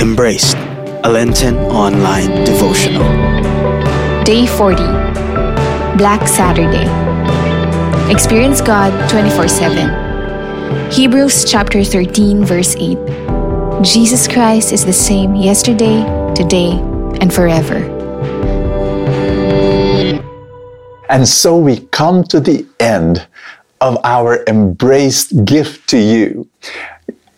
Embraced, a Lenten online devotional. Day 40, Black Saturday. Experience God 24 7. Hebrews chapter 13, verse 8. Jesus Christ is the same yesterday, today, and forever. And so we come to the end of our embraced gift to you.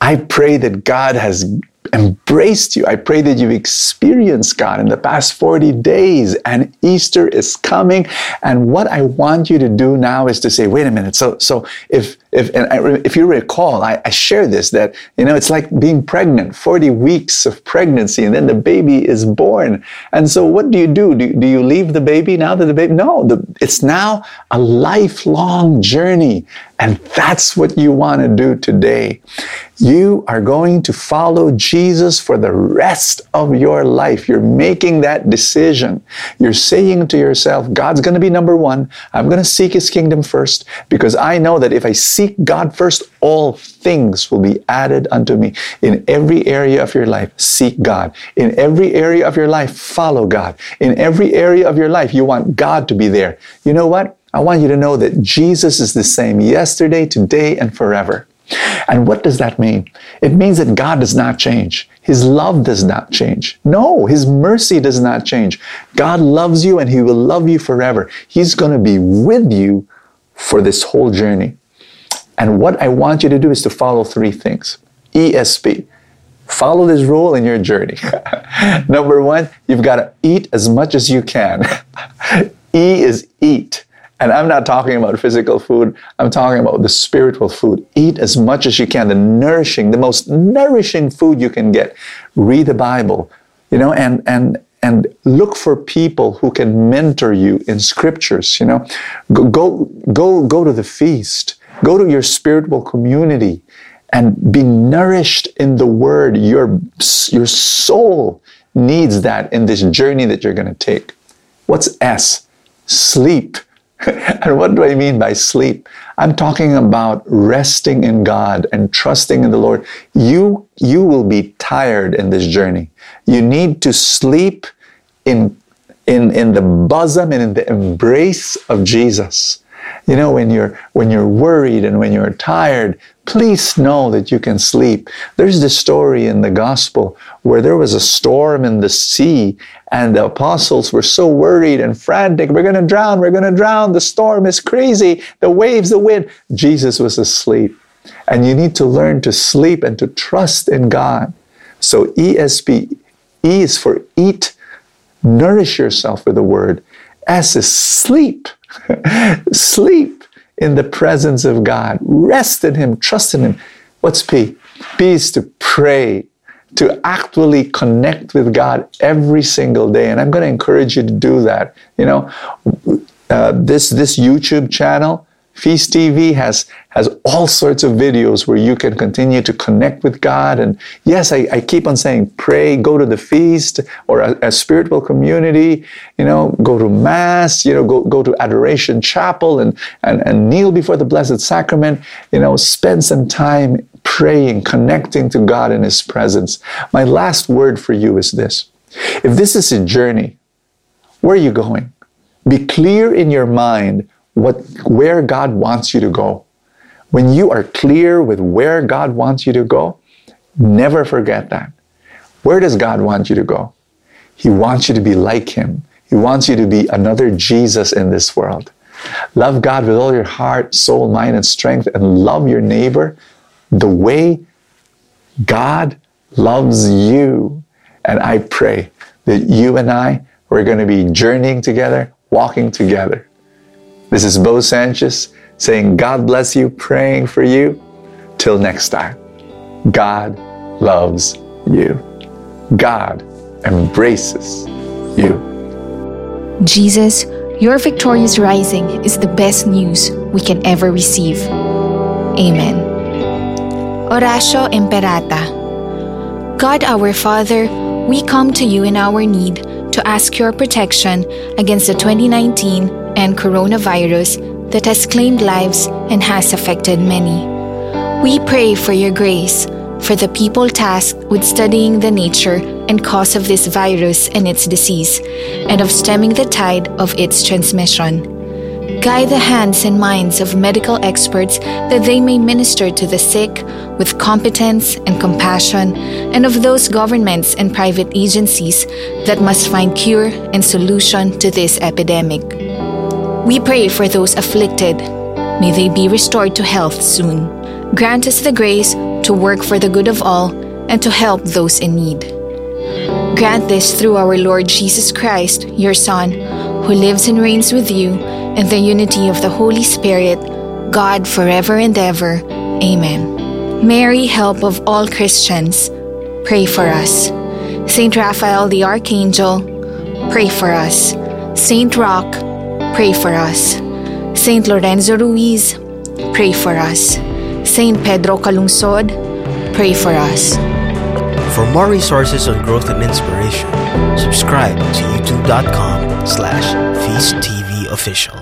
I pray that God has embraced you. I pray that you've experienced God in the past 40 days and Easter is coming. And what I want you to do now is to say, wait a minute. So, so if, if, and I, if you recall, I, I share this that, you know, it's like being pregnant, 40 weeks of pregnancy, and then the baby is born. And so what do you do? Do, do you leave the baby now that the baby? No, the, it's now a lifelong journey. And that's what you want to do today. You are going to follow Jesus for the rest of your life. You're making that decision. You're saying to yourself, God's going to be number one. I'm going to seek his kingdom first because I know that if I seek God first, all things will be added unto me. In every area of your life, seek God. In every area of your life, follow God. In every area of your life, you want God to be there. You know what? I want you to know that Jesus is the same yesterday, today, and forever. And what does that mean? It means that God does not change. His love does not change. No, His mercy does not change. God loves you and He will love you forever. He's going to be with you for this whole journey. And what I want you to do is to follow three things. ESP. Follow this rule in your journey. Number one, you've got to eat as much as you can. e is eat. And I'm not talking about physical food, I'm talking about the spiritual food. Eat as much as you can, the nourishing, the most nourishing food you can get. Read the Bible, you know, and, and, and look for people who can mentor you in scriptures, you know. Go, go, go, go to the feast, go to your spiritual community and be nourished in the word. Your, your soul needs that in this journey that you're going to take. What's S? Sleep and what do I mean by sleep? I'm talking about resting in God and trusting in the Lord. You, you will be tired in this journey. You need to sleep in, in, in the bosom and in the embrace of Jesus. You know, when you're, when you're worried and when you're tired, please know that you can sleep. There's this story in the gospel where there was a storm in the sea and the apostles were so worried and frantic. We're going to drown. We're going to drown. The storm is crazy. The waves, the wind. Jesus was asleep. And you need to learn to sleep and to trust in God. So ESP, E is for eat, nourish yourself with the word. S is sleep. Sleep in the presence of God. Rest in Him, trust in Him. What's P? P is to pray, to actually connect with God every single day. And I'm going to encourage you to do that. You know, uh, this, this YouTube channel, Feast TV has has all sorts of videos where you can continue to connect with God. And yes, I, I keep on saying, pray, go to the feast or a, a, spiritual community, you know, go to mass, you know, go, go to adoration chapel and, and, and kneel before the blessed sacrament, you know, spend some time praying, connecting to God in his presence. My last word for you is this. If this is a journey, where are you going? Be clear in your mind what, where God wants you to go. When you are clear with where God wants you to go, never forget that. Where does God want you to go? He wants you to be like Him. He wants you to be another Jesus in this world. Love God with all your heart, soul, mind, and strength, and love your neighbor the way God loves you. And I pray that you and I, we're going to be journeying together, walking together. This is Bo Sanchez saying, God bless you, praying for you. Till next time, God loves you. God embraces you. Jesus, your victorious rising is the best news we can ever receive. Amen. Oratio Imperata. God our Father, we come to you in our need to ask your protection against the 2019 and coronavirus that has claimed lives and has affected many. We pray for your grace for the people tasked with studying the nature and cause of this virus and its disease, and of stemming the tide of its transmission. Guide the hands and minds of medical experts that they may minister to the sick with competence and compassion, and of those governments and private agencies that must find cure and solution to this epidemic. We pray for those afflicted. May they be restored to health soon. Grant us the grace to work for the good of all and to help those in need. Grant this through our Lord Jesus Christ, your Son, who lives and reigns with you in the unity of the Holy Spirit, God forever and ever. Amen. Mary, help of all Christians, pray for us. Saint Raphael the Archangel, pray for us. Saint Roch, pray for us. Saint Lorenzo Ruiz, pray for us. Saint Pedro Calungsod, pray for us. For more resources on growth and inspiration, subscribe to youtube.com slash feasttv official.